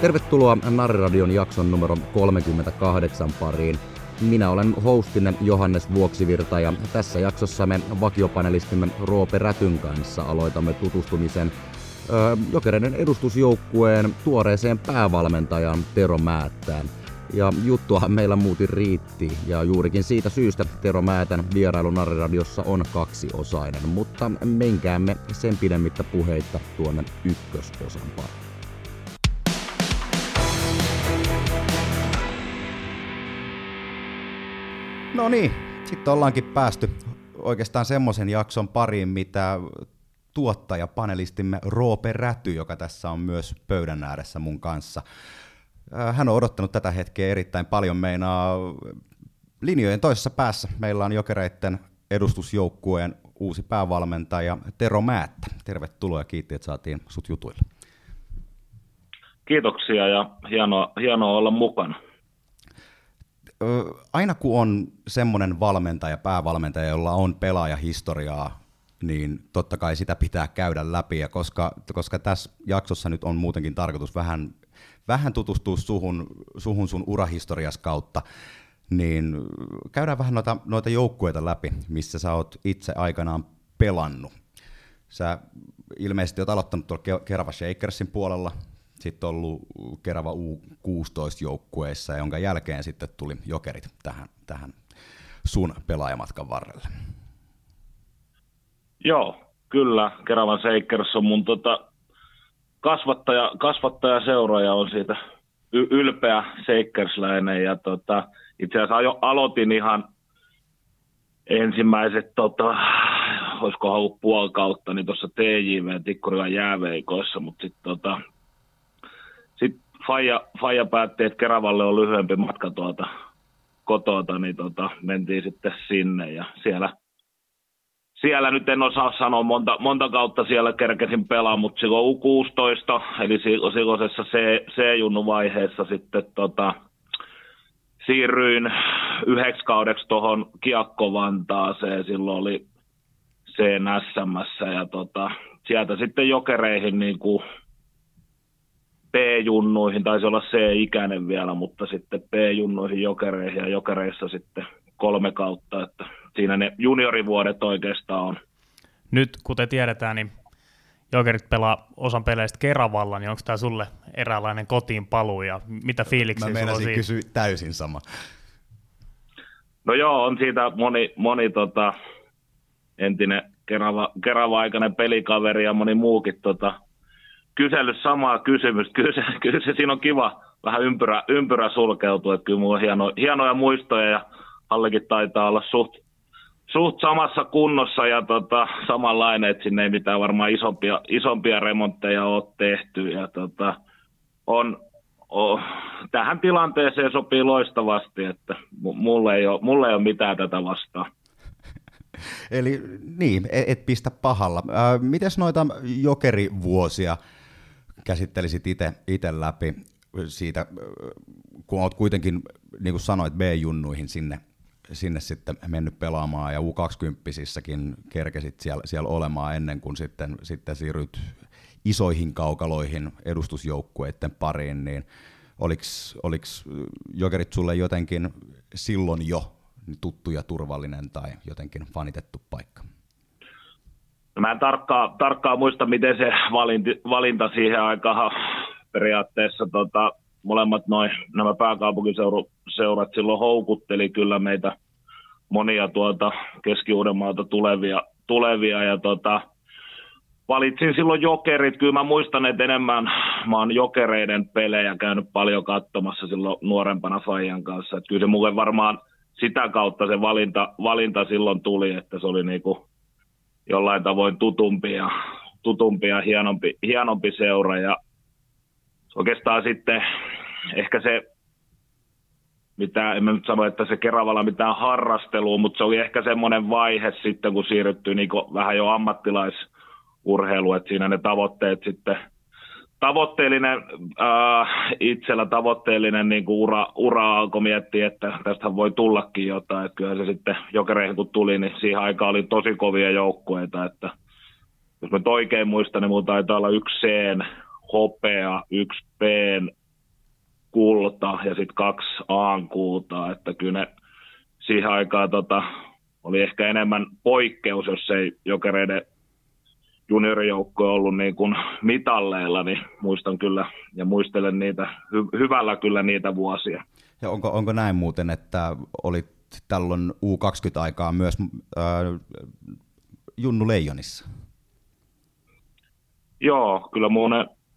Tervetuloa Narriradion jakson numero 38 pariin. Minä olen hostinne Johannes Vuoksivirta ja tässä jaksossa me vakiopanelistimme Roope Rätyn kanssa aloitamme tutustumisen öö, Jokereiden edustusjoukkueen tuoreeseen päävalmentajaan Tero Määttään. Ja juttuahan meillä muutin riitti, ja juurikin siitä syystä Tero Määtän vierailu Narriradiossa on kaksiosainen, mutta menkäämme sen pidemmittä puheitta tuonne ykkösosan pariin. No niin, sitten ollaankin päästy oikeastaan semmoisen jakson pariin, mitä tuottaja, panelistimme Roope Räty, joka tässä on myös pöydän ääressä mun kanssa. Äh, hän on odottanut tätä hetkeä erittäin paljon. Meinaa linjojen toisessa päässä meillä on jokereiden edustusjoukkueen uusi päävalmentaja Tero Määttä. Tervetuloa ja kiitti, että saatiin sut jutuille. Kiitoksia ja hienoa, hienoa olla mukana aina kun on semmoinen valmentaja, päävalmentaja, jolla on pelaajahistoriaa, niin totta kai sitä pitää käydä läpi, ja koska, koska tässä jaksossa nyt on muutenkin tarkoitus vähän, vähän tutustua suhun, suhun sun urahistorias kautta, niin käydään vähän noita, noita joukkueita läpi, missä sä oot itse aikanaan pelannut. Sä ilmeisesti oot aloittanut tuolla Kerava Shakersin puolella, sitten ollut Kerava U16-joukkueessa, jonka jälkeen sitten tuli jokerit tähän, tähän sun pelaajamatkan varrelle. Joo, kyllä. Keravan Seikers on mun tota, kasvattaja, kasvattaja seuraaja on siitä y- ylpeä Seikersläinen ja tota, itse asiassa jo aloitin ihan ensimmäiset, tota, olisiko ollut puoli kautta, niin tuossa TJV Tikkurilan jääveikoissa, mutta sitten tota, Faija, Faija päätti, että Keravalle on lyhyempi matka tuolta kotota, niin tota, mentiin sitten sinne ja siellä, siellä nyt en osaa sanoa monta, monta kautta siellä kerkesin pelaa, mutta silloin U16, eli silloisessa C-junnu vaiheessa sitten tota, siirryin yhdeksi kaudeksi tuohon Kiakko-Vantaaseen, silloin oli CNSMssä ja tota, sieltä sitten jokereihin niin kuin P-junnuihin, taisi olla C-ikäinen vielä, mutta sitten P-junnuihin jokereihin ja jokereissa sitten kolme kautta, että siinä ne juniorivuodet oikeastaan on. Nyt, kuten tiedetään, niin Jokerit pelaa osan peleistä Keravalla, niin onko tämä sulle eräänlainen kotiin paluu ja mitä fiiliksiä Mä sulla on kysyä täysin sama. No joo, on siitä moni, moni tota, entinen Kerava, Kerava-aikainen pelikaveri ja moni muukin tota, kysellyt samaa kysymystä. Kyllä se, kyllä se siinä on kiva vähän ympyrä, ympyrä sulkeutua, että kyllä on hieno, hienoja muistoja ja Hallikin taitaa olla suht, suht samassa kunnossa ja tota, samanlainen, että sinne ei mitään varmaan isompia, isompia remontteja ole tehty ja tota, on, oh, tähän tilanteeseen sopii loistavasti, että mulle ei ole, mulle ei ole mitään tätä vastaan. Eli niin, et, et pistä pahalla. Äh, mites noita jokerivuosia, käsittelisit itse läpi siitä, kun olet kuitenkin, niin kuin sanoit, B-junnuihin sinne, sinne sitten mennyt pelaamaan ja U20-sissäkin kerkesit siellä, siellä olemaan ennen kuin sitten, sitten siirryt isoihin kaukaloihin edustusjoukkueiden pariin, niin oliko Jokerit sulle jotenkin silloin jo tuttu ja turvallinen tai jotenkin fanitettu paikka? No mä en tarkkaan, tarkkaan muista, miten se valinti, valinta siihen aikaan periaatteessa tota, molemmat noin, nämä pääkaupunkiseurat silloin houkutteli kyllä meitä monia tuolta Keski-Uudenmaalta tulevia, tulevia ja tota, valitsin silloin jokerit. Kyllä mä muistan, että enemmän mä oon jokereiden pelejä käynyt paljon katsomassa silloin nuorempana Fajan kanssa. Että kyllä se mulle varmaan sitä kautta se valinta, valinta silloin tuli, että se oli niinku jollain tavoin tutumpi ja, tutumpi ja hienompi, hienompi seura. Ja oikeastaan sitten ehkä se, mitä, en mä nyt sano, että se Keravalla mitään harrastelua, mutta se oli ehkä semmoinen vaihe sitten, kun siirryttiin niin vähän jo ammattilaisurheilu, että siinä ne tavoitteet sitten – tavoitteellinen, äh, itsellä tavoitteellinen niin kuin ura, ura alkoi miettiä, että tästä voi tullakin jotain. Että kyllä se sitten jokereihin kun tuli, niin siihen aikaan oli tosi kovia joukkueita. Että jos mä oikein muistan, niin muuta taitaa olla yksi C hopea, yksi P kulta ja sitten kaksi aankultaa, että kyllä ne siihen aikaan tota, oli ehkä enemmän poikkeus, jos ei jokereiden juniorijoukko ollut niin kuin mitalleilla, niin muistan kyllä ja muistelen niitä hy- hyvällä kyllä niitä vuosia. Ja onko, onko näin muuten, että olit tällöin U20-aikaa myös äh, Junnu Leijonissa? Joo, kyllä mun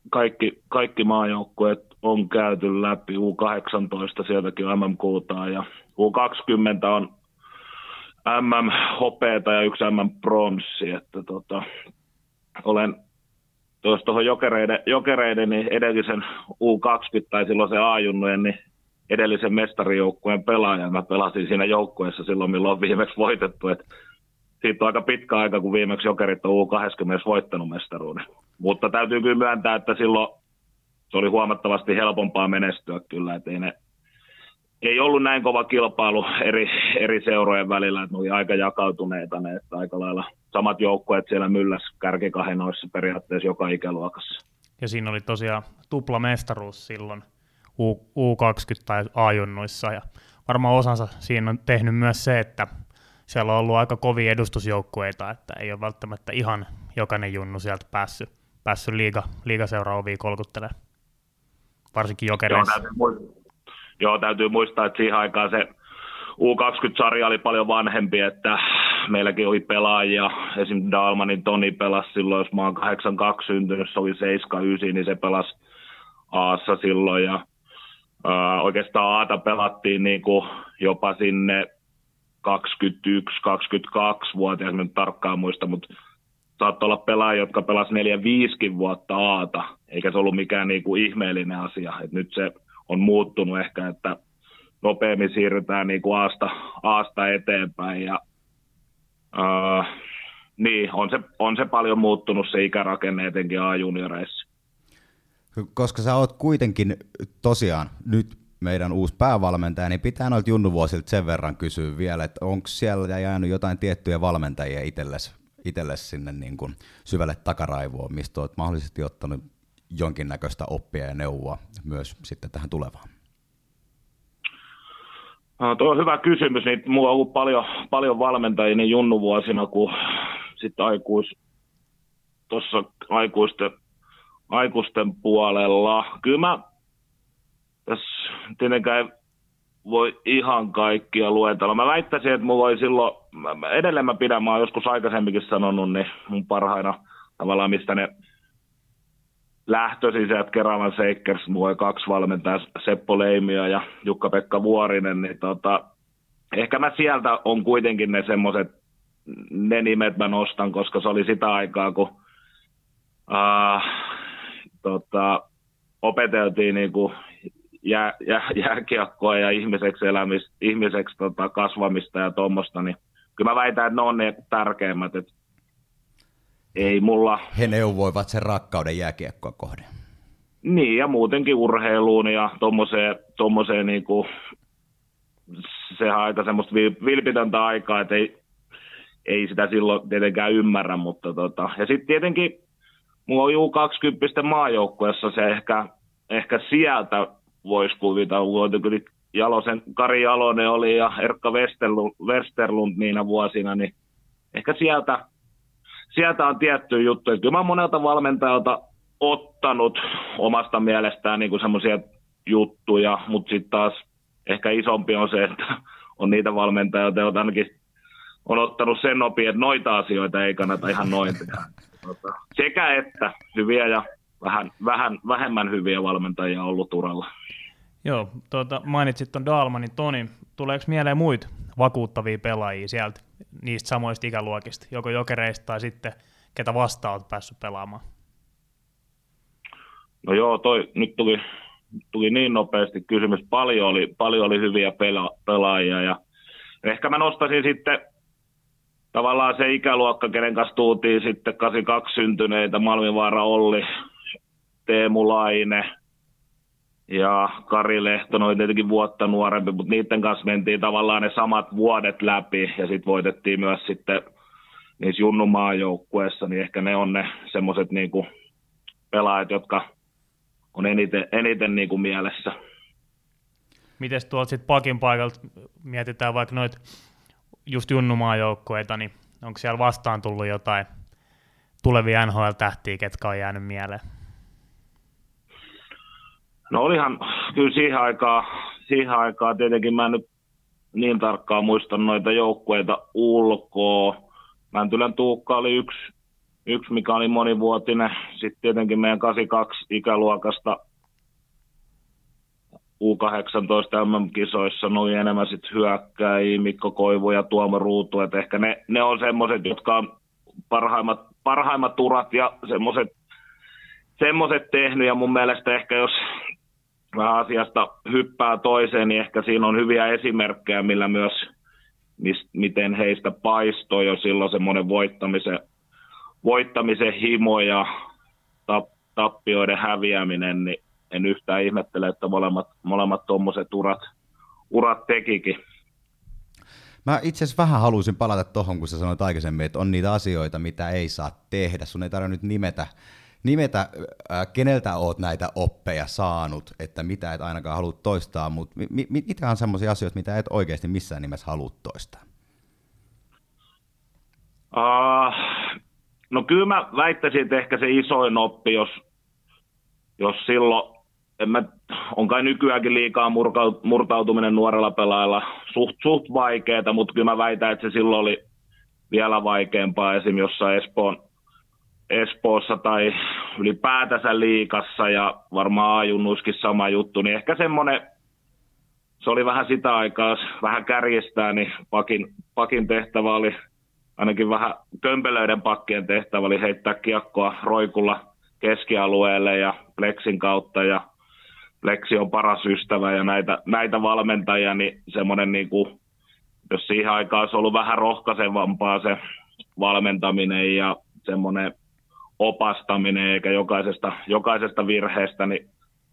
kaikki, kaikki maajoukkueet on käyty läpi. U18 sieltäkin on MM-kultaa ja U20 on MM-hopeeta ja yksi MM-pronssi. Että tota, olen tuossa tuohon jokereiden, jokereiden niin edellisen U20 tai silloin se A-junnujen, niin edellisen mestarijoukkueen pelaaja. Mä pelasin siinä joukkueessa silloin, milloin on viimeksi voitettu. Et siitä on aika pitkä aika, kun viimeksi jokerit on U20 voittanut mestaruuden. Mutta täytyy kyllä myöntää, että silloin se oli huomattavasti helpompaa menestyä kyllä, että ei, ne, ei ollut näin kova kilpailu eri, eri seurojen välillä, että ne oli aika jakautuneita ne, että aika lailla samat joukkueet siellä mylläs kärkikahenoissa periaatteessa joka ikäluokassa. Ja siinä oli tosiaan tupla mestaruus silloin U, U20 tai A-junnuissa ja varmaan osansa siinä on tehnyt myös se, että siellä on ollut aika kovia edustusjoukkueita, että ei ole välttämättä ihan jokainen junnu sieltä päässyt, päässyt liiga, liigaseura oviin kolkuttelemaan, varsinkin jokereissa. Joo, joo, täytyy muistaa, että siihen aikaan se U20-sarja oli paljon vanhempi, että meilläkin oli pelaajia, esimerkiksi Dalmanin Toni pelasi silloin, jos mä oon 82 syntynyt, se oli 79, niin se pelasi Aassa silloin. Ja ää, oikeastaan Aata pelattiin niin kuin jopa sinne 21-22-vuotias, nyt tarkkaan muista, mutta saattoi olla pelaajia, jotka pelasi 4-5 vuotta Aata, eikä se ollut mikään niin kuin ihmeellinen asia. Et nyt se on muuttunut ehkä, että nopeammin siirrytään niin kuin aasta, aasta eteenpäin. Ja, uh, niin, on se, on se paljon muuttunut se ikärakenne etenkin A-junioreissa. Koska sä oot kuitenkin tosiaan nyt meidän uusi päävalmentaja, niin pitää noilta junnuvuosilta sen verran kysyä vielä, että onko siellä jäänyt jotain tiettyjä valmentajia itsellesi, itsellesi sinne niin kuin syvälle takaraivoon, mistä olet mahdollisesti ottanut jonkinnäköistä oppia ja neuvoa myös sitten tähän tulevaan? No, tuo on hyvä kysymys. Niin mulla on ollut paljon, paljon valmentajia niin junnuvuosina kuin sitten aikuis, tuossa aikuisten, aikuisten puolella. Kyllä mä tässä tietenkään voi ihan kaikkia luetella. Mä väittäisin, että mulla oli silloin, edelleen mä pidän, mä oon joskus aikaisemminkin sanonut, niin mun parhaina tavallaan, mistä ne lähtöisin sieltä Keravan mulla oli kaksi valmentajaa, Seppo Leimio ja Jukka-Pekka Vuorinen, niin tota, ehkä mä sieltä on kuitenkin ne semmoiset, ne nimet mä nostan, koska se oli sitä aikaa, kun uh, tota, opeteltiin niinku jää, jää, jääkiekkoa ja ihmiseksi, elämistä, ihmiseksi tota, kasvamista ja tuommoista, niin kyllä mä väitän, että ne on ne tärkeimmät. Että ei mulla... He neuvoivat sen rakkauden jääkiekkoa kohden. Niin, ja muutenkin urheiluun ja tuommoiseen, niin kuin, sehän aika semmoista vilpitöntä aikaa, että ei, ei sitä silloin tietenkään ymmärrä, mutta tota, ja sitten tietenkin mulla on U20 maajoukkuessa se ehkä, ehkä sieltä voisi kuvita, kyllä Jalosen, Kari Jalonen oli ja Erkka Westerlund, Westerlund niinä vuosina, niin ehkä sieltä, sieltä on tietty juttu. Kyllä mä monelta valmentajalta ottanut omasta mielestään niin semmoisia juttuja, mutta sitten taas ehkä isompi on se, että on niitä valmentajia, joita ainakin on ottanut sen opin, että noita asioita ei kannata ihan noin tehdä. Tota, sekä että hyviä ja vähän, vähän vähemmän hyviä valmentajia ollut uralla. Joo, tuota, mainitsit tuon Dalmanin Toni. Tuleeko mieleen muita vakuuttavia pelaajia sieltä niistä samoista ikäluokista, joko jokereista tai sitten ketä vastaan olet päässyt pelaamaan? No joo, toi nyt tuli, tuli niin nopeasti kysymys. Paljon oli, paljon oli hyviä pela, pelaajia ja ehkä mä nostaisin sitten tavallaan se ikäluokka, kenen kanssa tultiin sitten 82 syntyneitä, Malmivaara Olli, Teemu Laine – ja Kari Lehtonen oli tietenkin vuotta nuorempi, mutta niiden kanssa mentiin tavallaan ne samat vuodet läpi ja sitten voitettiin myös sitten niissä junnumaajoukkueessa, niin ehkä ne on ne semmoiset niinku pelaajat, jotka on eniten, eniten niinku mielessä. Miten tuolta sitten pakin paikalta mietitään vaikka noita just junnumaajoukkueita, niin onko siellä vastaan tullut jotain tulevia NHL-tähtiä, ketkä on jäänyt mieleen? No olihan kyllä siihen aikaan, siihen aikaan tietenkin mä en nyt niin tarkkaan muista noita joukkueita ulkoa. Mäntylän Tuukka oli yksi, yksi, mikä oli monivuotinen. Sitten tietenkin meidän 82 ikäluokasta U18 MM-kisoissa noin enemmän sit hyökkäjiä, Mikko Koivu ja Tuomo Ruutu. Et ehkä ne, ne on semmoiset, jotka on parhaimmat, parhaimmat urat ja semmoiset semmoiset tehnyt ja mun mielestä ehkä jos vähän asiasta hyppää toiseen, niin ehkä siinä on hyviä esimerkkejä, millä myös miten heistä paistoi jo silloin semmoinen voittamisen, voittamisen himo ja tappioiden häviäminen, niin en yhtään ihmettele, että molemmat, molemmat tuommoiset urat, urat tekikin. Mä itse asiassa vähän haluaisin palata tuohon, kun sä sanoit aikaisemmin, että on niitä asioita, mitä ei saa tehdä. Sun ei tarvitse nyt nimetä, nimetä äh, keneltä oot näitä oppeja saanut, että mitä et ainakaan halua toistaa, mutta mi- mi- mitkä on sellaisia asioita, mitä et oikeasti missään nimessä halua toistaa? Uh, no kyllä mä väittäisin, että ehkä se isoin oppi, jos, jos silloin en mä, on kai nykyäänkin liikaa murtautuminen nuorella pelaajalla suht, suht vaikeaa, mutta kyllä mä väitän, että se silloin oli vielä vaikeampaa esim. jossain Espoon, Espoossa tai ylipäätänsä liikassa ja varmaan Ajunnuiskin sama juttu, niin ehkä semmoinen, se oli vähän sitä aikaa, vähän kärjestää, niin pakin, pakin tehtävä oli, ainakin vähän kömpelöiden pakkien tehtävä oli heittää kiekkoa roikulla keskialueelle ja Plexin kautta ja Lexi on paras ystävä ja näitä, näitä valmentajia, niin semmoinen niin kuin, jos siihen aikaan olisi ollut vähän rohkaisevampaa se valmentaminen ja semmoinen opastaminen eikä jokaisesta, jokaisesta virheestä, niin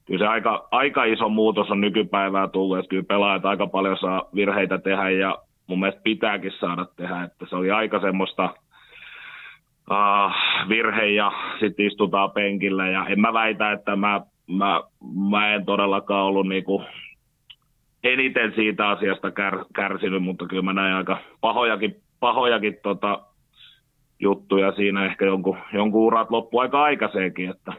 kyllä se aika, aika iso muutos on nykypäivää tullut, että kyllä pelaajat aika paljon saa virheitä tehdä ja mun mielestä pitääkin saada tehdä, että se oli aika semmoista uh, virhe ja sitten istutaan penkillä ja en mä väitä, että mä mä, mä en todellakaan ollut niinku eniten siitä asiasta kär, kärsinyt, mutta kyllä mä näin aika pahojakin, pahojakin tota, juttuja siinä ehkä jonkun, jonkun urat loppu aika aikaisenkin, että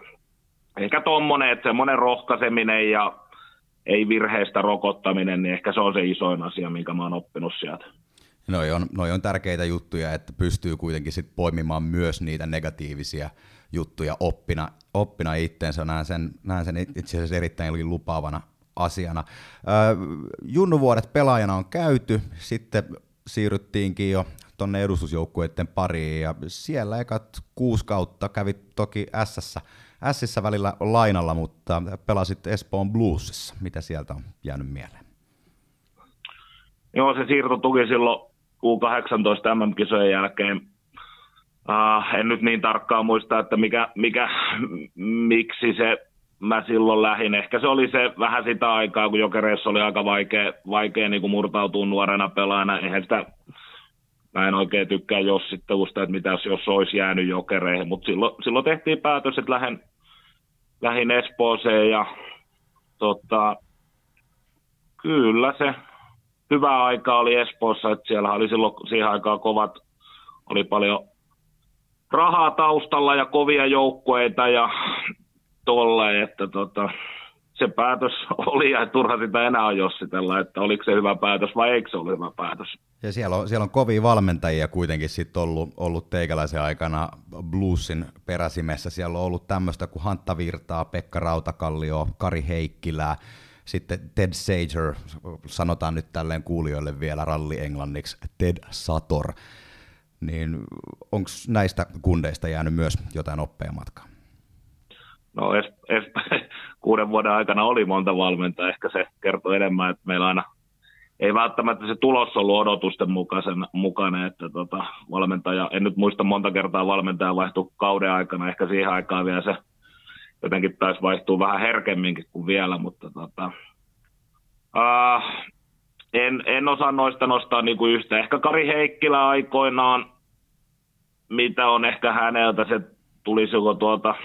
ehkä tommonen, että semmoinen rohkaiseminen ja ei virheestä rokottaminen, niin ehkä se on se isoin asia, minkä mä oon oppinut sieltä. Noi on, noi on tärkeitä juttuja, että pystyy kuitenkin sit poimimaan myös niitä negatiivisia juttuja oppina, oppina itteensä. Näen sen, näen sen itse asiassa erittäin lupaavana asiana. junnuvuodet pelaajana on käyty, sitten siirryttiinkin jo tuonne edustusjoukkueiden pariin, ja siellä ekat kuusi kautta kävi toki S Sissä välillä lainalla, mutta pelasit Espoon Bluesissa. Mitä sieltä on jäänyt mieleen? Joo, se siirto tuki silloin U18 MM-kisojen jälkeen Uh, en nyt niin tarkkaan muista, että mikä, mikä, miksi se mä silloin lähin. Ehkä se oli se vähän sitä aikaa, kun Jokereissa oli aika vaikea, vaikea niin kuin murtautua nuorena pelaajana. Eihän sitä, mä en oikein tykkää jossittelusta, että mitä jos olisi jäänyt Jokereihin, mutta silloin, silloin tehtiin päätös, että lähden, lähin Espooseen ja tota, kyllä se hyvä aika oli Espoossa, että siellä oli silloin siihen aikaan kovat, oli paljon rahaa taustalla ja kovia joukkueita ja tolle, että tota, se päätös oli ja turha sitä enää jossitella, että oliko se hyvä päätös vai eikö se ole hyvä päätös. Ja siellä on, siellä on kovia valmentajia kuitenkin sit ollut, ollut teikäläisen aikana Bluesin peräsimessä. Siellä on ollut tämmöistä kuin Hantta Virtaa, Pekka Rautakallio, Kari Heikkilää, sitten Ted Sager, sanotaan nyt tälleen kuulijoille vielä ralli englanniksi, Ted Sator niin onko näistä kundeista jäänyt myös jotain oppeja matkaan? No es, es, kuuden vuoden aikana oli monta valmentaa, ehkä se kertoo enemmän, että meillä aina ei välttämättä se tulos ollut odotusten mukaisen, mukainen, että tota, valmentaja, en nyt muista monta kertaa valmentaja vaihtui kauden aikana, ehkä siihen aikaan vielä se jotenkin taisi vaihtua vähän herkemminkin kuin vielä, mutta tota, uh, en, en osaa noista nostaa niinku yhtä. Ehkä Kari Heikkilä aikoinaan, mitä on ehkä häneltä, se tulisi joko tuolta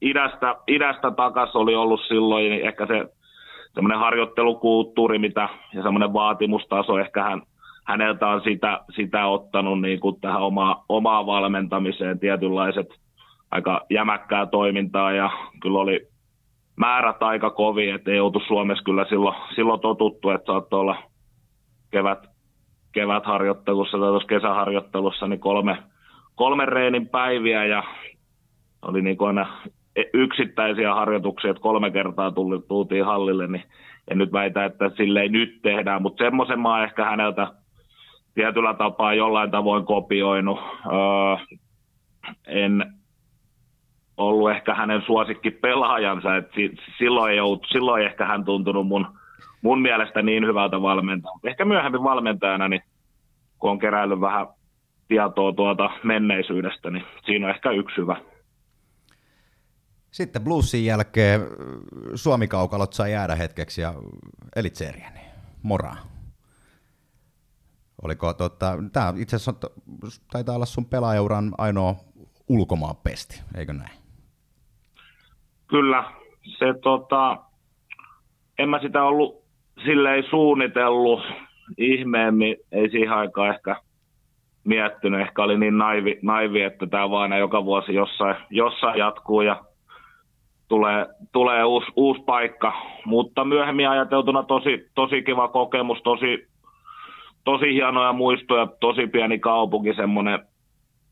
idästä, idästä takas oli ollut silloin, niin ehkä se semmoinen harjoittelukulttuuri mitä, ja semmoinen vaatimustaso, ehkä hän, häneltä on sitä, sitä ottanut niin kuin tähän oma, omaan valmentamiseen. Tietynlaiset aika jämäkkää toimintaa ja kyllä oli määrät aika kovin, että ei oltu Suomessa kyllä silloin, silloin totuttu, että saattoi olla kevät, kevätharjoittelussa tai tuossa kesäharjoittelussa niin kolme, kolme reenin päiviä ja oli niin kuin aina yksittäisiä harjoituksia, että kolme kertaa tuli, tultiin hallille, niin en nyt väitä, että sille ei nyt tehdään, mutta semmoisen mä ehkä häneltä tietyllä tapaa jollain tavoin kopioinut. Öö, en ollut ehkä hänen suosikki pelaajansa, että silloin, ei ollut, silloin ehkä hän tuntunut mun, mun mielestä niin hyvältä valmentaa. Ehkä myöhemmin valmentajana, niin kun on keräillyt vähän tietoa tuota menneisyydestä, niin siinä on ehkä yksi hyvä. Sitten bluesin jälkeen Suomi-kaukalot sai jäädä hetkeksi ja Elitserien, Mora. Oliko tota, tämä itse asiassa taitaa olla sun pelaajauran ainoa ulkomaan pesti, eikö näin? Kyllä, se tota, en mä sitä ollut silleen suunnitellut ihmeemmin, ei siihen aikaan ehkä miettinyt, ehkä oli niin naivi, naivi että tämä vaan joka vuosi jossain, jossain jatkuu ja tulee, tulee uusi, uusi paikka, mutta myöhemmin ajateltuna tosi, tosi kiva kokemus, tosi, tosi hienoja muistoja, tosi pieni kaupunki, semmoinen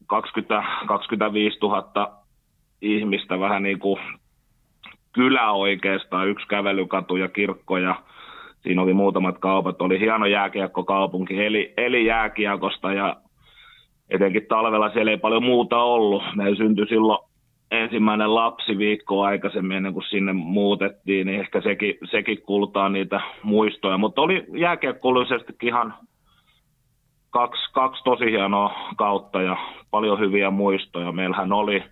20, 25 000 ihmistä, vähän niin kuin kylä oikeastaan, yksi kävelykatu ja kirkko ja siinä oli muutamat kaupat, oli hieno jääkiekkokaupunki, eli, eli jääkiekosta ja etenkin talvella siellä ei paljon muuta ollut. Meillä syntyi silloin ensimmäinen lapsi viikkoa aikaisemmin ennen kuin sinne muutettiin, niin ehkä sekin, sekin kultaa niitä muistoja. Mutta oli jääkiekkoillisestikin ihan kaksi, kaksi tosi hienoa kautta ja paljon hyviä muistoja. Meillähän oli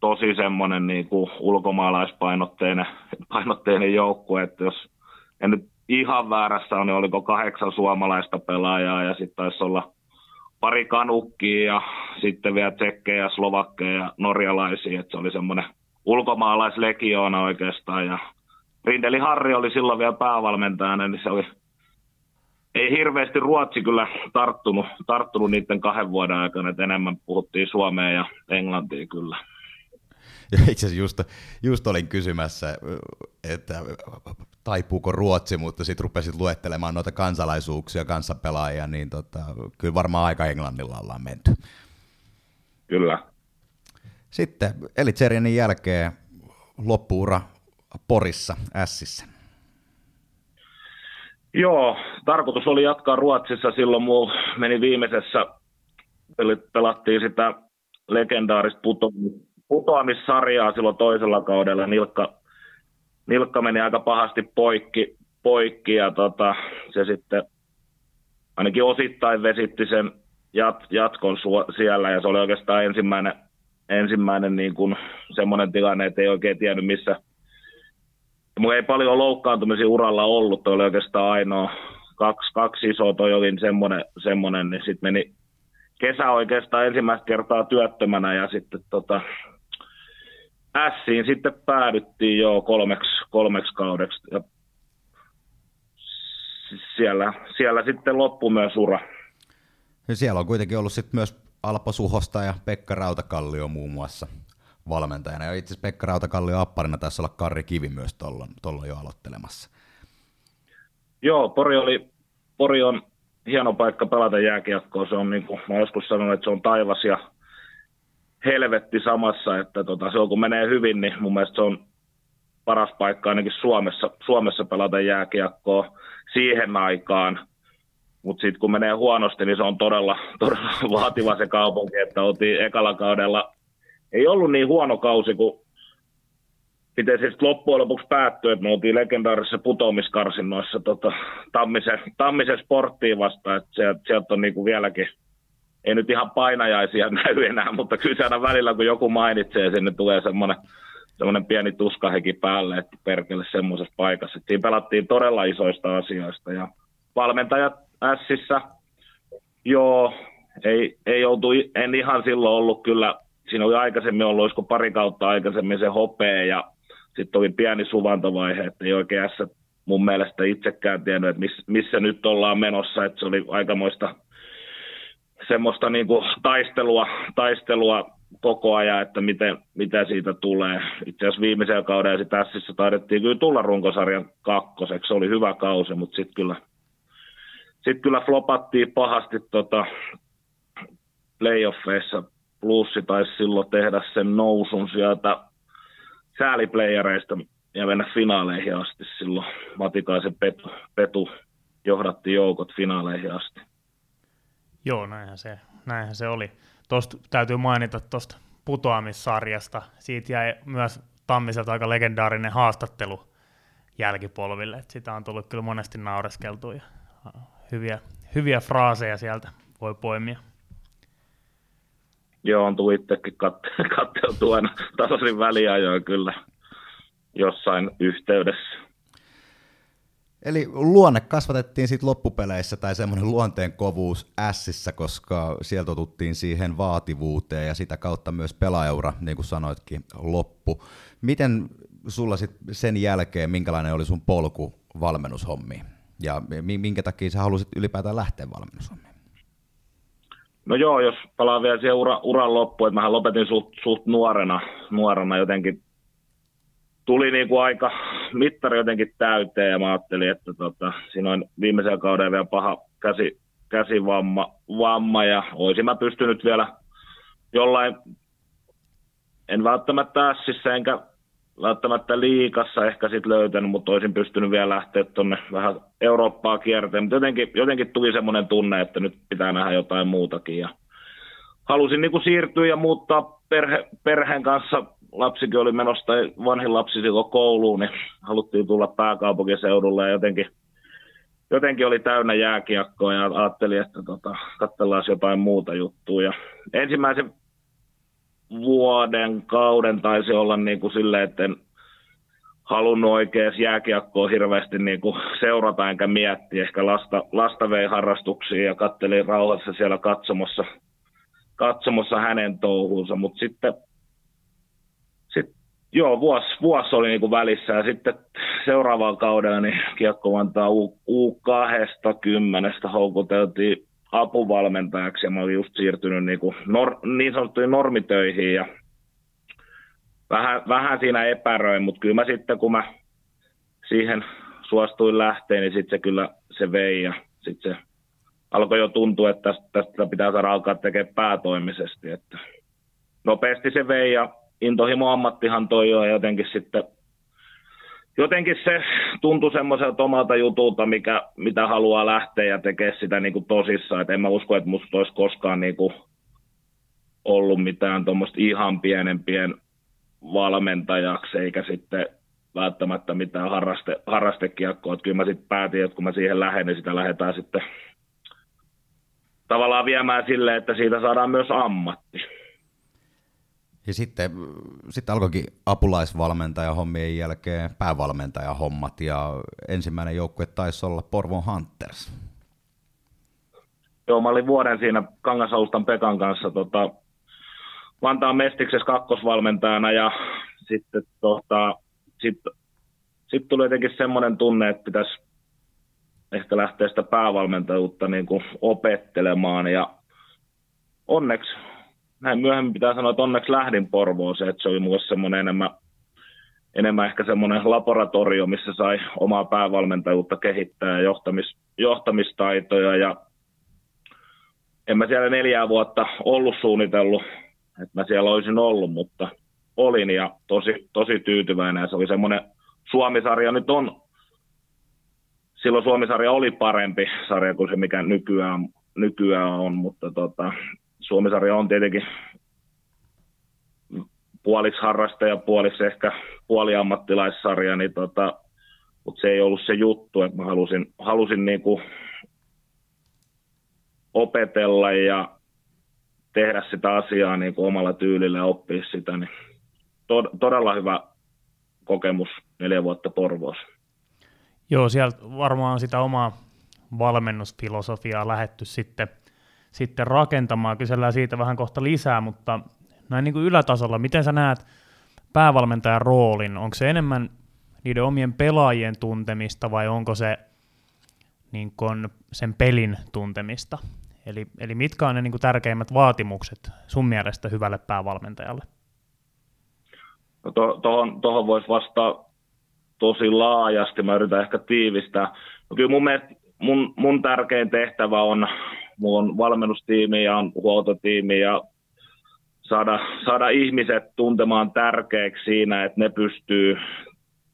tosi semmoinen niin kuin ulkomaalaispainotteinen painotteinen joukkue, että jos en nyt ihan väärässä on, niin oliko kahdeksan suomalaista pelaajaa ja sitten taisi olla pari kanukkia ja sitten vielä tsekkejä, slovakkeja ja norjalaisia, että se oli semmoinen ulkomaalaislegioona oikeastaan ja Rindeli Harri oli silloin vielä päävalmentajana, niin se oli ei hirveästi Ruotsi kyllä tarttunut, tarttunut niiden kahden vuoden aikana, että enemmän puhuttiin Suomea ja Englantia kyllä. Ja itse asiassa just, just olin kysymässä, että taipuuko Ruotsi, mutta sitten rupesit luettelemaan noita kansalaisuuksia, kanssapelaajia, niin tota, kyllä varmaan aika Englannilla ollaan menty. Kyllä. Sitten Elitserienin jälkeen loppuura Porissa, Ässissä. Joo, tarkoitus oli jatkaa Ruotsissa. Silloin muu meni viimeisessä, pelattiin sitä legendaarista putoamista putoamissarjaa silloin toisella kaudella. Nilkka, Nilkka meni aika pahasti poikki, poikki ja tota, se sitten ainakin osittain vesitti sen jat, jatkon su- siellä ja se oli oikeastaan ensimmäinen, ensimmäinen niin kuin semmoinen tilanne, että ei oikein tiennyt missä. Mulla ei paljon loukkaantumisia uralla ollut, toi oli oikeastaan ainoa kaksi, kaksi isoa, toi oli semmoinen, semmoinen niin sitten meni kesä oikeastaan ensimmäistä kertaa työttömänä ja sitten tota, Ässiin sitten päädyttiin jo kolmeksi, kolmeksi kaudeksi ja siellä, siellä sitten loppui myös ura. Ja siellä on kuitenkin ollut sitten myös Alpo Suhosta ja Pekka Rautakallio muun muassa valmentajana. Ja itse asiassa Pekka Rautakallio apparina tässä olla Karri Kivi myös tuolla jo aloittelemassa. Joo, Pori, oli, Pori on hieno paikka pelata jääkiekkoa. Se on niin kuin mä joskus sanonut, että se on taivas ja helvetti samassa, että tota, se on kun menee hyvin, niin mun mielestä se on paras paikka ainakin Suomessa, Suomessa pelata jääkiekkoa siihen aikaan. Mutta sitten kun menee huonosti, niin se on todella, todella vaativa se kaupunki, että oltiin ekalla kaudella. Ei ollut niin huono kausi kuin miten se sitten loppujen lopuksi päättyi, että me oltiin legendaarisessa putoamiskarsinnoissa tota, Tammisen, Tammisen sporttiin vastaan, että sieltä, sieltä on niinku vieläkin ei nyt ihan painajaisia näy enää, mutta kyllä aina välillä, kun joku mainitsee, sinne tulee semmoinen, semmoinen pieni tuskaheki päälle, että perkele semmoisessa paikassa. Siinä pelattiin todella isoista asioista ja valmentajat Sissä, joo, ei, ei joutu, en ihan silloin ollut kyllä, siinä oli aikaisemmin ollut, olisiko pari kautta aikaisemmin se hopea ja sitten oli pieni suvantovaihe, että ei oikein S, mun mielestä itsekään tiennyt, että miss, missä nyt ollaan menossa, että se oli aikamoista semmoista niin kuin taistelua, taistelua koko ajan, että miten, mitä siitä tulee. Itse asiassa viimeisellä kaudella tässä taidettiin kyllä tulla runkosarjan kakkoseksi, se oli hyvä kausi, mutta sitten kyllä, sit kyllä flopattiin pahasti tota playoffeissa. Plussi taisi silloin tehdä sen nousun sieltä sääliplayereista ja mennä finaaleihin asti silloin. Matikaisen Petu, Petu johdatti joukot finaaleihin asti. Joo, näinhän se, näinhän se oli. Tuosta täytyy mainita tuosta putoamissarjasta. Siitä jäi myös Tammiselta aika legendaarinen haastattelu jälkipolville. Et sitä on tullut kyllä monesti naureskeltu ja hyviä, hyviä fraaseja sieltä voi poimia. Joo, on tullut itsekin kat- katteltua aina tasaisin väliajoin kyllä jossain yhteydessä. Eli luonne kasvatettiin sitten loppupeleissä tai semmoinen luonteen kovuus ässissä, koska sieltä totuttiin siihen vaativuuteen ja sitä kautta myös pelaajaura, niin kuin sanoitkin, loppu. Miten sulla sit sen jälkeen, minkälainen oli sun polku valmennushommiin? Ja minkä takia sä halusit ylipäätään lähteä valmennushommiin? No joo, jos palaan vielä siihen ura, uran loppuun, että mähän lopetin suht, suht nuorena, nuorena jotenkin tuli niin kuin aika mittari jotenkin täyteen ja mä ajattelin, että tota, siinä on viimeisen kauden vielä paha käsi, käsivamma vamma, ja olisin mä pystynyt vielä jollain, en välttämättä ässissä enkä välttämättä liikassa ehkä sitten löytänyt, mutta olisin pystynyt vielä lähteä tuonne vähän Eurooppaa kierteen, mutta jotenkin, jotenkin tuli semmoinen tunne, että nyt pitää nähdä jotain muutakin ja halusin niin kuin siirtyä ja muuttaa perhe, perheen kanssa lapsikin oli menossa, vanhin lapsi silloin kouluun, niin haluttiin tulla pääkaupunkiseudulle ja jotenkin, jotenkin oli täynnä jääkiekkoa ja ajattelin, että tota, katsellaan jotain muuta juttua. Ja ensimmäisen vuoden kauden taisi olla niin kuin silleen, että en halunnut oikein jääkiekkoa hirveästi niin kuin seurata enkä miettiä. Ehkä lasta, lasta vei harrastuksiin ja kattelin rauhassa siellä katsomassa, katsomassa hänen touhuunsa, mutta sitten Joo, vuosi, vuosi oli niin kuin välissä ja sitten seuraavaan kaudella niin Kiekko Vantaa U, U20 houkuteltiin apuvalmentajaksi ja mä olin just siirtynyt niin, kuin nor, niin sanottuihin normitöihin ja vähän, vähän siinä epäröin, mutta kyllä mä sitten kun mä siihen suostuin lähteen, niin sitten se kyllä se vei ja sitten se alkoi jo tuntua, että tästä, tästä pitää saada alkaa tekemään päätoimisesti. Että nopeasti se vei ja intohimo ammattihan toi jo jotenkin sitten jotenkin se tuntui semmoiselta omalta jutulta, mikä, mitä haluaa lähteä ja tekee sitä niin kuin tosissaan. Et en mä usko, että musta olisi koskaan niin kuin ollut mitään tuommoista ihan pienempien valmentajaksi, eikä sitten välttämättä mitään harraste, harrastekiekkoa. Että kyllä mä sitten päätin, että kun mä siihen lähden, niin sitä lähdetään sitten tavallaan viemään silleen, että siitä saadaan myös ammatti. Ja sitten, sitten alkoikin apulaisvalmentaja hommien jälkeen päävalmentaja hommat ja ensimmäinen joukkue taisi olla Porvon Hunters. Joo, mä olin vuoden siinä Kangasalustan Pekan kanssa tota, Vantaan Mestiksessä kakkosvalmentajana ja sitten tota, sit, sit tuli jotenkin semmoinen tunne, että pitäisi ehkä lähteä sitä päävalmentajuutta niin kuin opettelemaan ja onneksi näin myöhemmin pitää sanoa, että onneksi lähdin Porvooseen, että se oli mulle semmoinen enemmän, enemmän ehkä semmoinen laboratorio, missä sai omaa päävalmentajuutta kehittää ja johtamis, johtamistaitoja. Ja en mä siellä neljää vuotta ollut suunnitellut, että mä siellä olisin ollut, mutta olin ja tosi, tosi tyytyväinen. Ja se oli semmoinen Suomisarja nyt on, silloin Suomisarja oli parempi sarja kuin se mikä nykyään, nykyään on, mutta tota, Suomisarja on tietenkin puoliksi harrastaja, puoliksi ehkä puoliammattilaissarja, niin tota, mutta se ei ollut se juttu, että mä halusin, halusin niinku opetella ja tehdä sitä asiaa niin kuin omalla tyylillä ja oppia sitä, niin to- todella hyvä kokemus neljä vuotta Porvoossa. Joo, sieltä varmaan sitä omaa valmennusfilosofiaa lähetty sitten sitten rakentamaan. Kysellään siitä vähän kohta lisää, mutta näin niin kuin ylätasolla, miten sä näet päävalmentajan roolin? Onko se enemmän niiden omien pelaajien tuntemista vai onko se niin kun sen pelin tuntemista? Eli, eli mitkä on ne niin kuin tärkeimmät vaatimukset sun mielestä hyvälle päävalmentajalle? No to, tohon, tohon voisi vastata tosi laajasti, mä yritän ehkä tiivistää. No kyllä mun mielestä mun, mun tärkein tehtävä on, mulla on valmennustiimi ja on huoltotiimi ja saada, saada ihmiset tuntemaan tärkeäksi siinä, että ne pystyy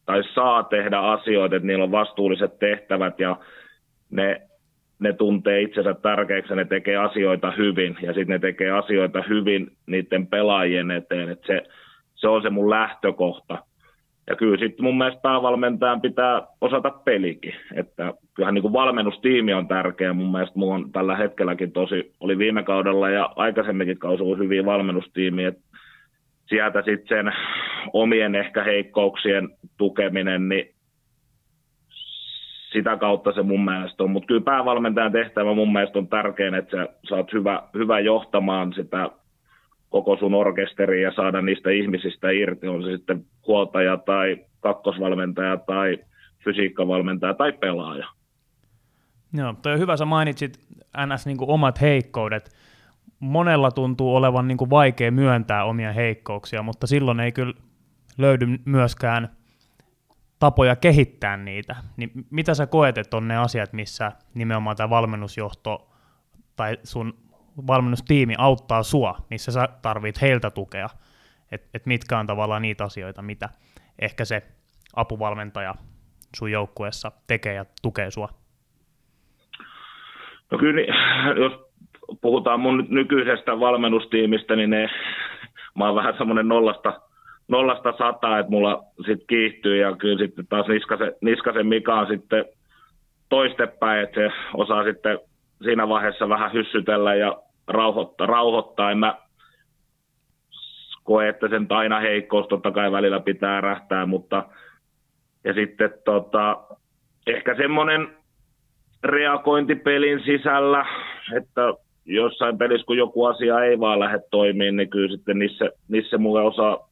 tai saa tehdä asioita, että niillä on vastuulliset tehtävät ja ne, ne tuntee itsensä tärkeäksi ja ne tekee asioita hyvin ja sitten ne tekee asioita hyvin niiden pelaajien eteen, että se, se on se mun lähtökohta. Ja kyllä sitten mun mielestä päävalmentajan pitää osata pelikin. Että kyllähän niin kuin valmennustiimi on tärkeä. Mun mielestä mulla on tällä hetkelläkin tosi, oli viime kaudella ja aikaisemminkin kausi ollut hyviä valmennustiimiä. Että sieltä sitten sen omien ehkä heikkouksien tukeminen, niin sitä kautta se mun mielestä on. Mutta kyllä päävalmentajan tehtävä mun mielestä on tärkein, että sä saat hyvä, hyvä johtamaan sitä koko sun orkesteri ja saada niistä ihmisistä irti, on se sitten huoltaja tai kakkosvalmentaja tai fysiikkavalmentaja tai pelaaja. Joo, toi on hyvä, sä mainitsit NS niin omat heikkoudet. Monella tuntuu olevan niin vaikea myöntää omia heikkouksia, mutta silloin ei kyllä löydy myöskään tapoja kehittää niitä. Niin mitä sä koet, että on ne asiat, missä nimenomaan tämä valmennusjohto tai sun valmennustiimi auttaa sua, missä sä tarvit heiltä tukea, että et mitkä on tavallaan niitä asioita, mitä ehkä se apuvalmentaja sun joukkueessa tekee ja tukee sua? No kyllä, jos puhutaan mun nykyisestä valmennustiimistä, niin ne, mä oon vähän semmoinen nollasta, nollasta sataa, että mulla sitten kiihtyy ja kyllä sitten taas Niskasen, Niskasen Mika on sitten toistepäin, että se osaa sitten siinä vaiheessa vähän hyssytellä ja rauhoittaa. rauhoittaa. En mä koe, että sen aina heikkous totta kai välillä pitää rähtää, mutta ja sitten tota, ehkä semmoinen reagointi pelin sisällä, että jossain pelissä, kun joku asia ei vaan lähde toimimaan, niin kyllä sitten niissä, niissä mulle osaa,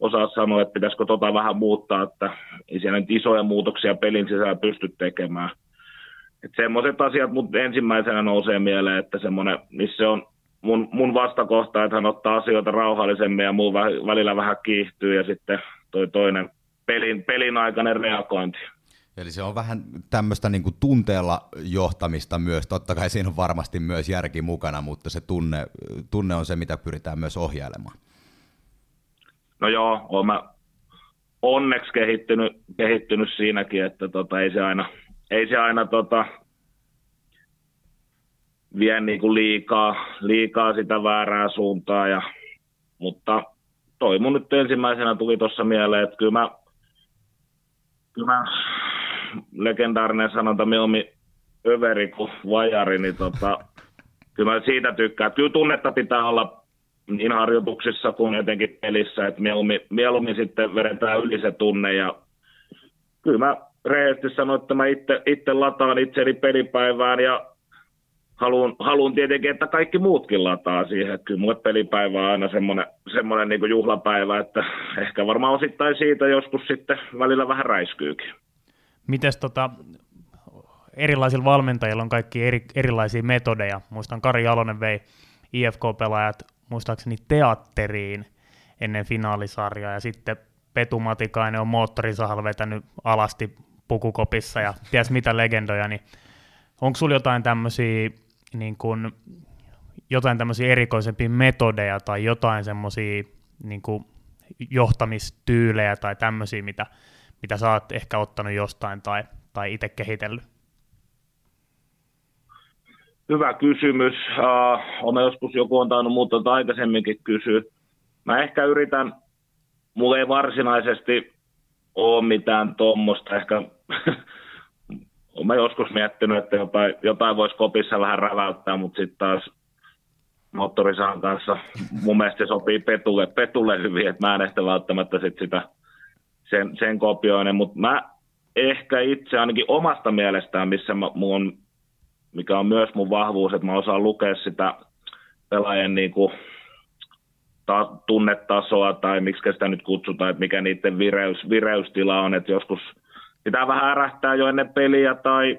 osaa sanoa, että pitäisikö tota vähän muuttaa, että ei siellä nyt isoja muutoksia pelin sisällä pysty tekemään. Semmoiset asiat mut ensimmäisenä nousee mieleen, että semmoinen, missä on mun, mun vastakohta, että hän ottaa asioita rauhallisemmin ja muu välillä vähän kiihtyy ja sitten toi toinen pelin, pelin aikainen reagointi. Eli se on vähän tämmöistä niin tunteella johtamista myös. Totta kai siinä on varmasti myös järki mukana, mutta se tunne, tunne on se, mitä pyritään myös ohjailemaan. No joo, olen mä onneksi kehittynyt, kehittynyt siinäkin, että tota, ei se aina, ei se aina tota, vie niin kuin liikaa, liikaa sitä väärää suuntaa. Ja, mutta toi mun nyt ensimmäisenä tuli tuossa mieleen, että kyllä mä, kyllä mä legendaarinen sanonta mieluummin överi kuin vajari, niin tota, kyllä mä siitä tykkään. Kyllä tunnetta pitää olla niin harjoituksissa kuin etenkin pelissä, että mieluummin, mieluummin sitten vedetään yli se tunne ja kyllä mä rehellisesti sanon, että mä itse, itse lataan itseni pelipäivään ja haluan, haluan tietenkin, että kaikki muutkin lataa siihen. Kyllä mulle pelipäivä on aina semmoinen, semmoinen niin juhlapäivä, että ehkä varmaan osittain siitä joskus sitten välillä vähän räiskyykin. Mites tota, erilaisilla valmentajilla on kaikki eri, erilaisia metodeja. Muistan Kari Jalonen vei IFK-pelaajat muistaakseni teatteriin ennen finaalisarjaa ja sitten Petu Matikainen on moottorisahalla vetänyt alasti pukukopissa ja ties mitä legendoja, niin onko sulla jotain tämmöisiä niin kuin, jotain tämmöisiä erikoisempia metodeja tai jotain semmoisia niin johtamistyylejä tai tämmöisiä, mitä, mitä sä oot ehkä ottanut jostain tai, tai itse kehitellyt? Hyvä kysymys. Uh, olen joskus joku on tainnut muuta aikaisemminkin kysyä. Mä ehkä yritän, mulla ei varsinaisesti ole mitään tuommoista, ehkä olen joskus miettinyt, että jotain, jotain voisi kopissa vähän räväyttää, mutta sitten taas moottorisaan kanssa mun mielestä se sopii Petulle, Petulle hyvin, että mä en ehkä välttämättä sit sitä sen, sen kopioinen, mutta mä ehkä itse ainakin omasta mielestään, missä mä, mun, mikä on myös mun vahvuus, että mä osaan lukea sitä pelaajien niin kuin ta- tunnetasoa tai miksi sitä nyt kutsutaan, että mikä niiden vireys, vireystila on, että joskus pitää vähän ärähtää jo ennen peliä tai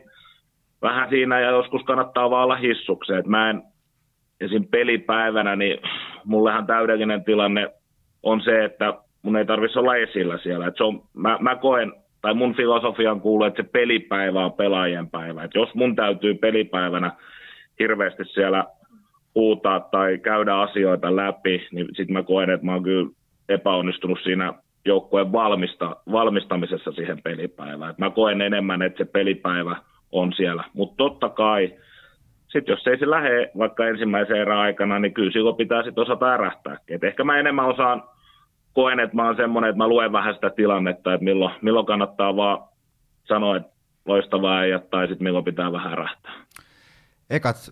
vähän siinä ja joskus kannattaa vaan olla hissukseen. mä en esim. pelipäivänä, niin mullehan täydellinen tilanne on se, että mun ei tarvitsisi olla esillä siellä. Et se on, mä, mä koen, tai mun filosofian kuuluu, että se pelipäivä on pelaajien päivä. Et jos mun täytyy pelipäivänä hirveästi siellä huutaa tai käydä asioita läpi, niin sitten mä koen, että mä oon kyllä epäonnistunut siinä joukkueen valmista, valmistamisessa siihen pelipäivään. Et mä koen enemmän, että se pelipäivä on siellä. Mutta totta kai, sitten jos ei se lähde vaikka ensimmäisen erän aikana, niin kyllä silloin pitää sitten osata ärähtää. Et ehkä mä enemmän osaan, koen, että mä oon semmoinen, että mä luen vähän sitä tilannetta, että milloin, milloin kannattaa vaan sanoa, että loistavaa ei tai sitten milloin pitää vähän ärähtää ekat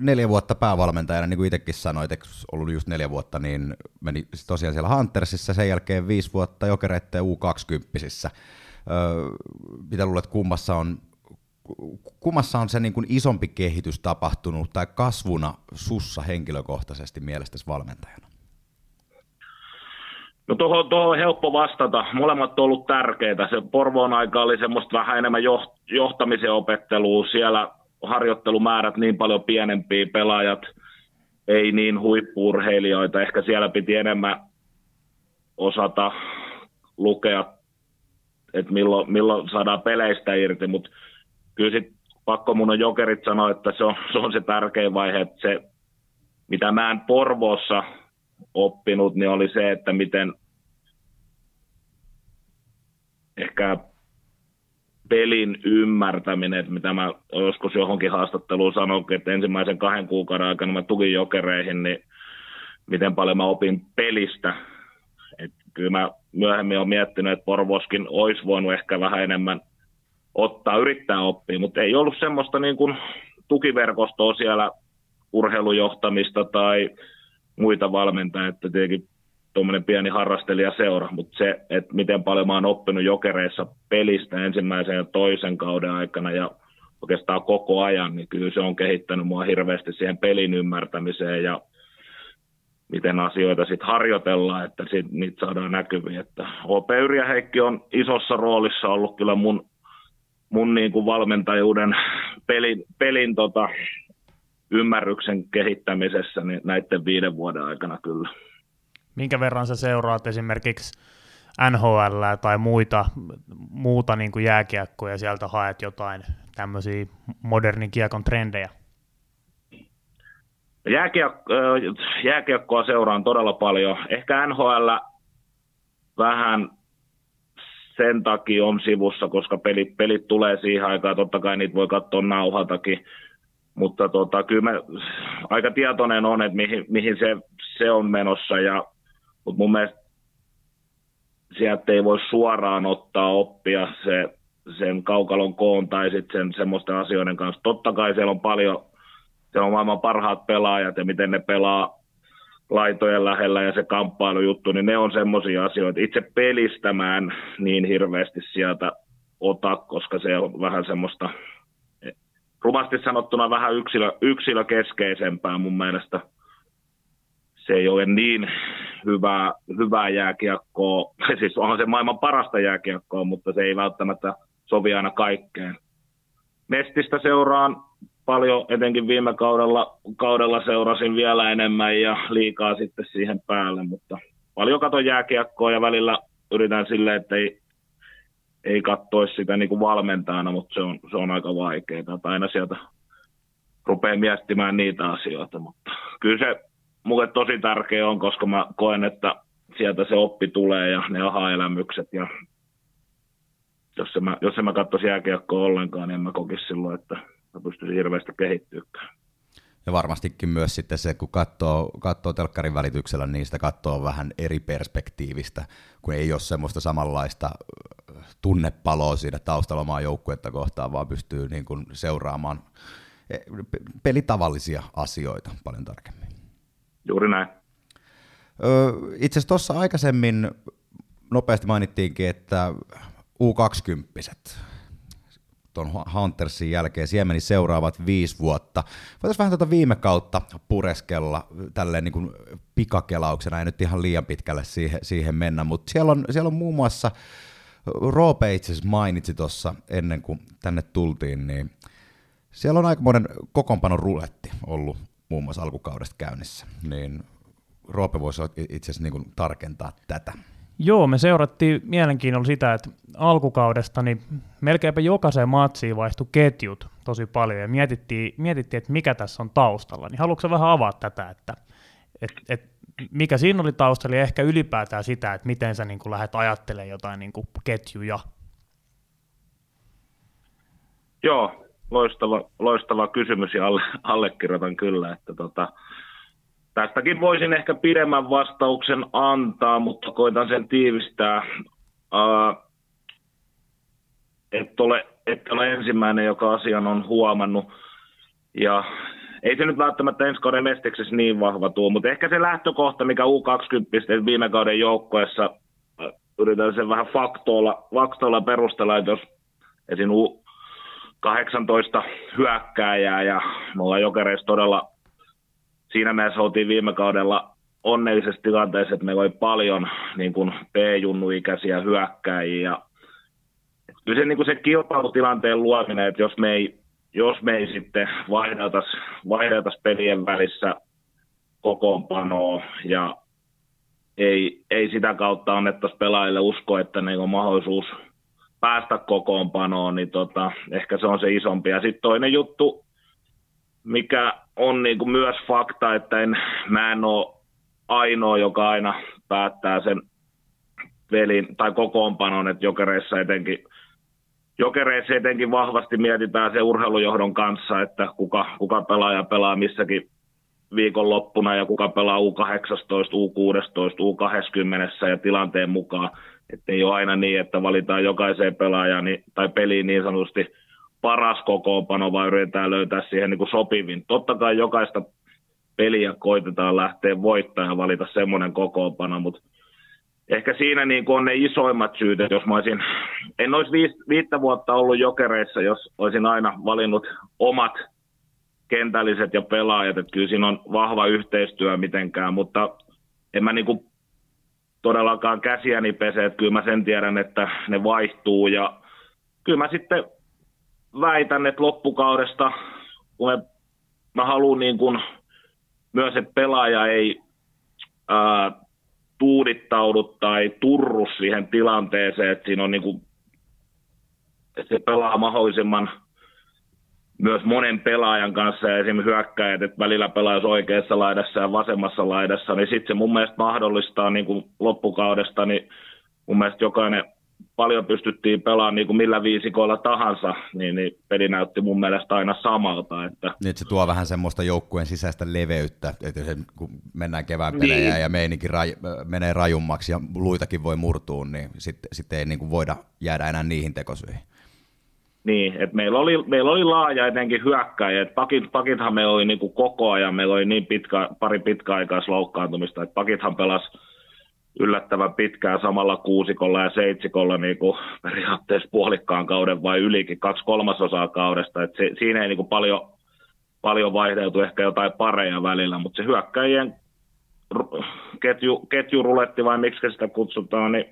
neljä vuotta päävalmentajana, niin kuin itsekin sanoit, eikö ollut just neljä vuotta, niin meni tosiaan siellä Huntersissa, sen jälkeen viisi vuotta jokereiden U20. mitä luulet, kummassa on, kummassa on se niin kuin isompi kehitys tapahtunut tai kasvuna sussa henkilökohtaisesti mielestäsi valmentajana? No tuohon, tuohon on helppo vastata. Molemmat on ollut tärkeitä. Se Porvoon aika oli semmoista vähän enemmän johtamisen opettelua. Siellä harjoittelumäärät niin paljon pienempiä, pelaajat ei niin huippuurheilijoita. Ehkä siellä piti enemmän osata lukea, että milloin, milloin saadaan peleistä irti, mutta kyllä sit pakko mun on jokerit sanoa, että se on, se on se tärkein vaihe, että se, mitä mä en Porvoossa oppinut, niin oli se, että miten ehkä pelin ymmärtäminen, että mitä mä joskus johonkin haastatteluun sanoin, että ensimmäisen kahden kuukauden aikana mä tulin jokereihin, niin miten paljon mä opin pelistä. Et kyllä mä myöhemmin olen miettinyt, että Porvoskin olisi voinut ehkä vähän enemmän ottaa, yrittää oppia, mutta ei ollut semmoista niin kuin tukiverkostoa siellä urheilujohtamista tai muita valmentajia, että tietenkin tuommoinen pieni harrastelijaseura, mutta se, että miten paljon mä oon oppinut jokereissa pelistä ensimmäisen ja toisen kauden aikana ja oikeastaan koko ajan, niin kyllä se on kehittänyt mua hirveästi siihen pelin ymmärtämiseen ja miten asioita sitten harjoitellaan, että sit niitä saadaan näkyviin. Että OP Yrjä Heikki on isossa roolissa ollut kyllä mun, mun niin kuin valmentajuuden pelin, pelin tota, ymmärryksen kehittämisessä niin näiden viiden vuoden aikana kyllä minkä verran sä seuraat esimerkiksi NHL tai muita, muuta niin kuin jääkiekkoja ja sieltä haet jotain tämmöisiä modernin kiekon trendejä? Jääkiekko, jääkiekkoa seuraan todella paljon. Ehkä NHL vähän sen takia on sivussa, koska pelit, pelit tulee siihen aikaan. Totta kai niitä voi katsoa nauhatakin. Mutta tota, kyllä mä aika tietoinen on, että mihin, mihin se, se on menossa. Ja mutta mun mielestä sieltä ei voi suoraan ottaa oppia se, sen kaukalon koon tai sitten sen semmoisten asioiden kanssa. Totta kai siellä on paljon, siellä on maailman parhaat pelaajat ja miten ne pelaa laitojen lähellä ja se kamppailujuttu, niin ne on semmoisia asioita. Itse pelistämään niin hirveästi sieltä ota, koska se on vähän semmoista, rumasti sanottuna vähän yksilö, yksilökeskeisempää mun mielestä. Se ei ole niin hyvää, hyvää jääkiekkoa, siis onhan se maailman parasta jääkiekkoa, mutta se ei välttämättä sovi aina kaikkeen. Mestistä seuraan paljon, etenkin viime kaudella, kaudella seurasin vielä enemmän ja liikaa sitten siihen päälle, mutta paljon katon jääkiekkoa ja välillä yritän silleen, että ei, ei katsoisi sitä niin kuin valmentajana, mutta se on, se on aika vaikeaa. Aina sieltä rupeaa miettimään niitä asioita, mutta kyllä se mulle tosi tärkeä on, koska mä koen, että sieltä se oppi tulee ja ne aha-elämykset. Ja jos en mä, jos en mä katsoisi jääkiekkoa ollenkaan, niin en mä kokisi silloin, että mä pystyisin hirveästi kehittyykään. Ja varmastikin myös sitten se, kun katsoo, katsoo telkkarin välityksellä, niin sitä katsoo vähän eri perspektiivistä, kun ei ole semmoista samanlaista tunnepaloa siinä taustalla omaa joukkuetta kohtaan, vaan pystyy niin kuin seuraamaan e, pelitavallisia asioita paljon tarkemmin. Juuri näin. Itse asiassa tuossa aikaisemmin nopeasti mainittiinkin, että U20 tuon Huntersin jälkeen. Siellä meni seuraavat viisi vuotta. Voitaisiin vähän tuota viime kautta pureskella tälleen niin kuin pikakelauksena, ei nyt ihan liian pitkälle siihen, siihen mennä, mutta siellä on, siellä on muun muassa, Roope itse mainitsi tuossa ennen kuin tänne tultiin, niin siellä on aikamoinen kokoonpanon ruletti ollut muun muassa alkukaudesta käynnissä, niin Roope voisi itse asiassa niin tarkentaa tätä. Joo, me seurattiin mielenkiinnolla sitä, että alkukaudesta niin melkeinpä jokaiseen matsiin vaihtui ketjut tosi paljon ja mietittiin, mietittiin, että mikä tässä on taustalla. Niin haluatko vähän avaa tätä, että et, et, mikä siinä oli taustalla ja ehkä ylipäätään sitä, että miten sä niin kuin lähdet ajattelemaan jotain niin kuin ketjuja? Joo, loistava, loistava kysymys ja alle, allekirjoitan kyllä, että tota, Tästäkin voisin ehkä pidemmän vastauksen antaa, mutta koitan sen tiivistää. Uh, et ole, et ole ensimmäinen, joka asian on huomannut. Ja ei se nyt välttämättä ensi kauden mestiksessä niin vahva tuo, mutta ehkä se lähtökohta, mikä U20 viime kauden joukkoessa, yritän sen vähän faktoilla, faktoilla perustella, että jos esim. U18 hyökkääjää ja me ollaan jokereissa todella siinä mielessä oltiin viime kaudella onnellisessa tilanteessa, että meillä oli paljon niin kuin P-junnuikäisiä hyökkäjiä. Ja kyllä se, niin kuin se kilpailutilanteen luominen, että jos me ei, jos me ei sitten vaihdeltaisi, vaihdeltaisi pelien välissä kokoonpanoa ja ei, ei sitä kautta annettaisi pelaajille usko, että niin on mahdollisuus päästä kokoonpanoon, niin tota, ehkä se on se isompi. Ja sitten toinen juttu, mikä on niin kuin myös fakta, että en, mä en ole ainoa, joka aina päättää sen pelin tai kokoonpanon, että jokereissa etenkin, jokereissa etenkin vahvasti mietitään se urheilujohdon kanssa, että kuka, kuka pelaaja pelaa missäkin viikonloppuna ja kuka pelaa U18, U16, U20 ja tilanteen mukaan. Että ei ole aina niin, että valitaan jokaiseen pelaajaan tai peliin niin sanotusti – paras kokoonpano vai yritetään löytää siihen niin kuin sopivin. Totta kai jokaista peliä koitetaan lähteä voittamaan ja valita semmoinen kokoonpano, mutta ehkä siinä niin on ne isoimmat syyt, että jos mä olisin, en olisi viis, viittä vuotta ollut jokereissa, jos olisin aina valinnut omat kentälliset ja pelaajat, että kyllä siinä on vahva yhteistyö mitenkään, mutta en mä niin kuin todellakaan käsiäni pese, että kyllä mä sen tiedän, että ne vaihtuu. Ja kyllä mä sitten väitän, että loppukaudesta, kun me, mä haluan niin kuin myös, että pelaaja ei ää, tuudittaudu tai turru siihen tilanteeseen, että siinä on niin kuin, että se pelaa mahdollisimman myös monen pelaajan kanssa ja esimerkiksi hyökkäjät, että välillä pelaa oikeassa laidassa ja vasemmassa laidassa, niin sitten se mun mielestä mahdollistaa niin kuin loppukaudesta, niin mun mielestä jokainen paljon pystyttiin pelaamaan niin kuin millä viisikoilla tahansa, niin, niin peli näytti mun mielestä aina samalta. Että... Nyt se tuo vähän semmoista joukkueen sisäistä leveyttä, että se, kun mennään kevään pelejä niin. ja meininki raj, menee rajummaksi ja luitakin voi murtua, niin sitten sit ei niin kuin voida jäädä enää niihin tekosyihin. Niin, että meillä oli, meillä oli laaja etenkin hyökkäjä, että pakit, pakithan meillä oli niin kuin koko ajan, meillä oli niin pitkä, pari pitkäaikaisloukkaantumista, että pakithan pelasi yllättävän pitkään samalla kuusikolla ja seitsikolla niin kuin periaatteessa puolikkaan kauden vai ylikin, kaksi kolmasosaa kaudesta. Et se, siinä ei niin kuin paljon, paljon vaihdeltu, ehkä jotain pareja välillä, mutta se hyökkäjien ketju, ketjuruletti vai miksi sitä kutsutaan, niin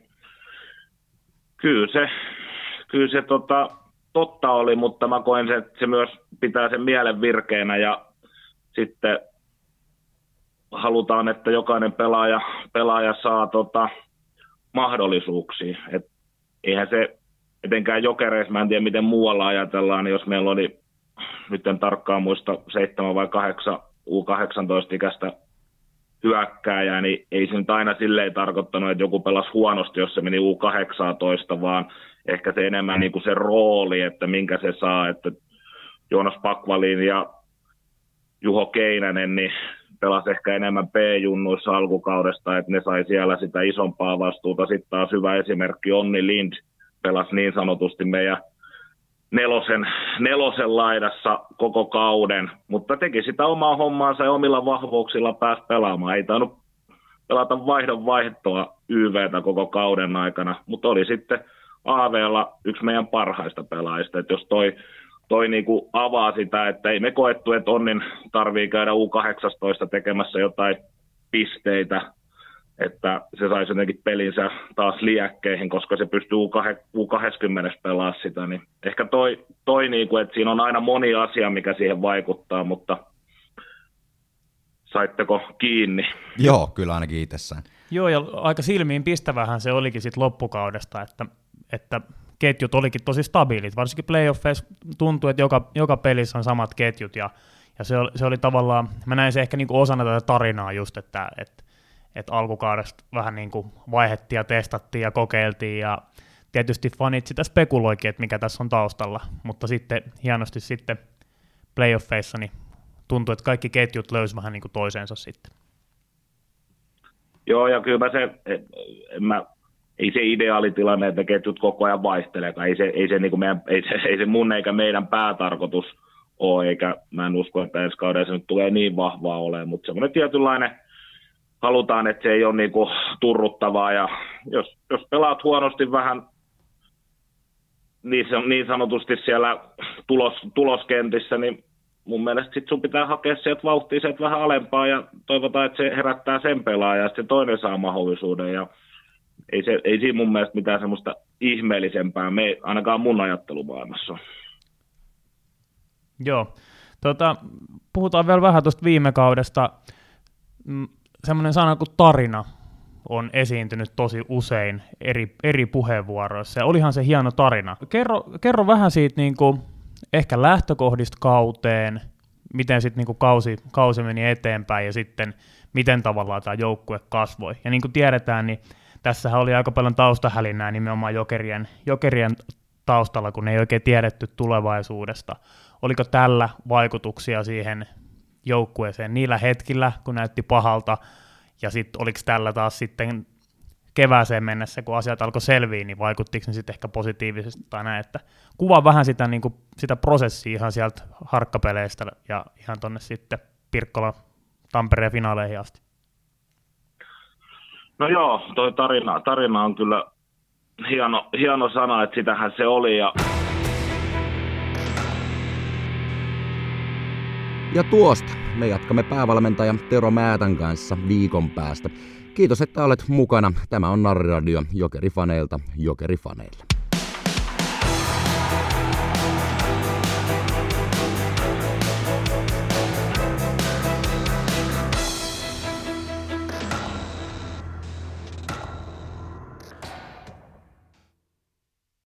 kyllä se, kyllä se tota, totta oli, mutta mä koen se, että se myös pitää sen mielen virkeänä ja sitten halutaan, että jokainen pelaaja, pelaaja saa tota, mahdollisuuksia. Et eihän se etenkään jokereissa, mä en tiedä miten muualla ajatellaan, niin jos meillä oli, nyt en tarkkaan muista, 7 vai 8 U18-ikäistä hyökkääjää, niin ei se nyt aina silleen tarkoittanut, että joku pelasi huonosti, jos se meni U18, vaan ehkä se enemmän niin kuin se rooli, että minkä se saa, että Joonas Pakvalin ja Juho Keinänen, niin pelasi ehkä enemmän P-junnuissa alkukaudesta, että ne sai siellä sitä isompaa vastuuta. Sitten taas hyvä esimerkki Onni Lind pelasi niin sanotusti meidän nelosen, nelosen laidassa koko kauden, mutta teki sitä omaa hommaansa ja omilla vahvuuksilla pääsi pelaamaan. Ei tainnut pelata vaihdon vaihtoa YVtä koko kauden aikana, mutta oli sitten AVlla yksi meidän parhaista pelaajista. Että jos toi, toi niinku avaa sitä, että ei me koettu, että Onnin tarvii käydä U18 tekemässä jotain pisteitä, että se saisi jotenkin pelinsä taas liäkkeihin, koska se pystyy U20 pelaa sitä, niin ehkä toi, toi niin kuin, että siinä on aina moni asia, mikä siihen vaikuttaa, mutta saitteko kiinni? Joo, kyllä ainakin itsessään. Joo, ja aika silmiin pistävähän se olikin sitten loppukaudesta, että, että ketjut olikin tosi stabiilit, varsinkin playoffeissa tuntui, että joka, joka pelissä on samat ketjut, ja, ja se, oli, se oli tavallaan, mä näin se ehkä niin osana tätä tarinaa just, että, että että alkukaudesta vähän niin kuin vaihettiin ja testattiin ja kokeiltiin ja tietysti fanit sitä spekuloikin, että mikä tässä on taustalla, mutta sitten hienosti sitten playoffeissa niin tuntui, että kaikki ketjut löysivät vähän niin kuin toiseensa sitten. Joo, ja kyllä mä se, en mä, ei se ideaalitilanne, että ketjut koko ajan vaihtelee, ei se, ei se, niin kuin meidän, ei se, ei se mun eikä meidän päätarkoitus ole, eikä mä en usko, että ensi kaudella se nyt tulee niin vahvaa olemaan, mutta semmoinen tietynlainen halutaan, että se ei ole niin kuin turruttavaa. Ja jos, jos pelaat huonosti vähän niin, niin sanotusti siellä tulos, tuloskentissä, niin mun mielestä sit sun pitää hakea sieltä vauhtia sieltä vähän alempaa ja toivotaan, että se herättää sen pelaajan ja sitten toinen saa mahdollisuuden. Ja ei, se, ei siinä mun mielestä mitään semmoista ihmeellisempää, me, ainakaan mun ajattelumaailmassa Joo. Tota, puhutaan vielä vähän tuosta viime kaudesta semmoinen sana kuin tarina on esiintynyt tosi usein eri, eri puheenvuoroissa, ja olihan se hieno tarina. Kerro, kerro vähän siitä niin kuin, ehkä lähtökohdista kauteen, miten sitten niin kausi, kausi meni eteenpäin, ja sitten miten tavallaan tämä joukkue kasvoi. Ja niin kuin tiedetään, niin tässähän oli aika paljon taustahälinää nimenomaan jokerien, jokerien taustalla, kun ei oikein tiedetty tulevaisuudesta. Oliko tällä vaikutuksia siihen joukkueeseen niillä hetkillä, kun näytti pahalta, ja sitten oliko tällä taas sitten kevääseen mennessä, kun asiat alkoi selviä, niin vaikuttiko ne sitten ehkä positiivisesti tai näin, että kuvaa vähän sitä, niin kuin, sitä prosessia ihan sieltä harkkapeleistä ja ihan tonne sitten Pirkkola Tampereen finaaleihin asti. No joo, toi tarina, tarina on kyllä hieno, hieno sana, että sitähän se oli ja Ja tuosta me jatkamme päävalmentaja Tero Määtän kanssa viikon päästä. Kiitos, että olet mukana. Tämä on Narriradio Jokerifaneilta Jokerifaneille.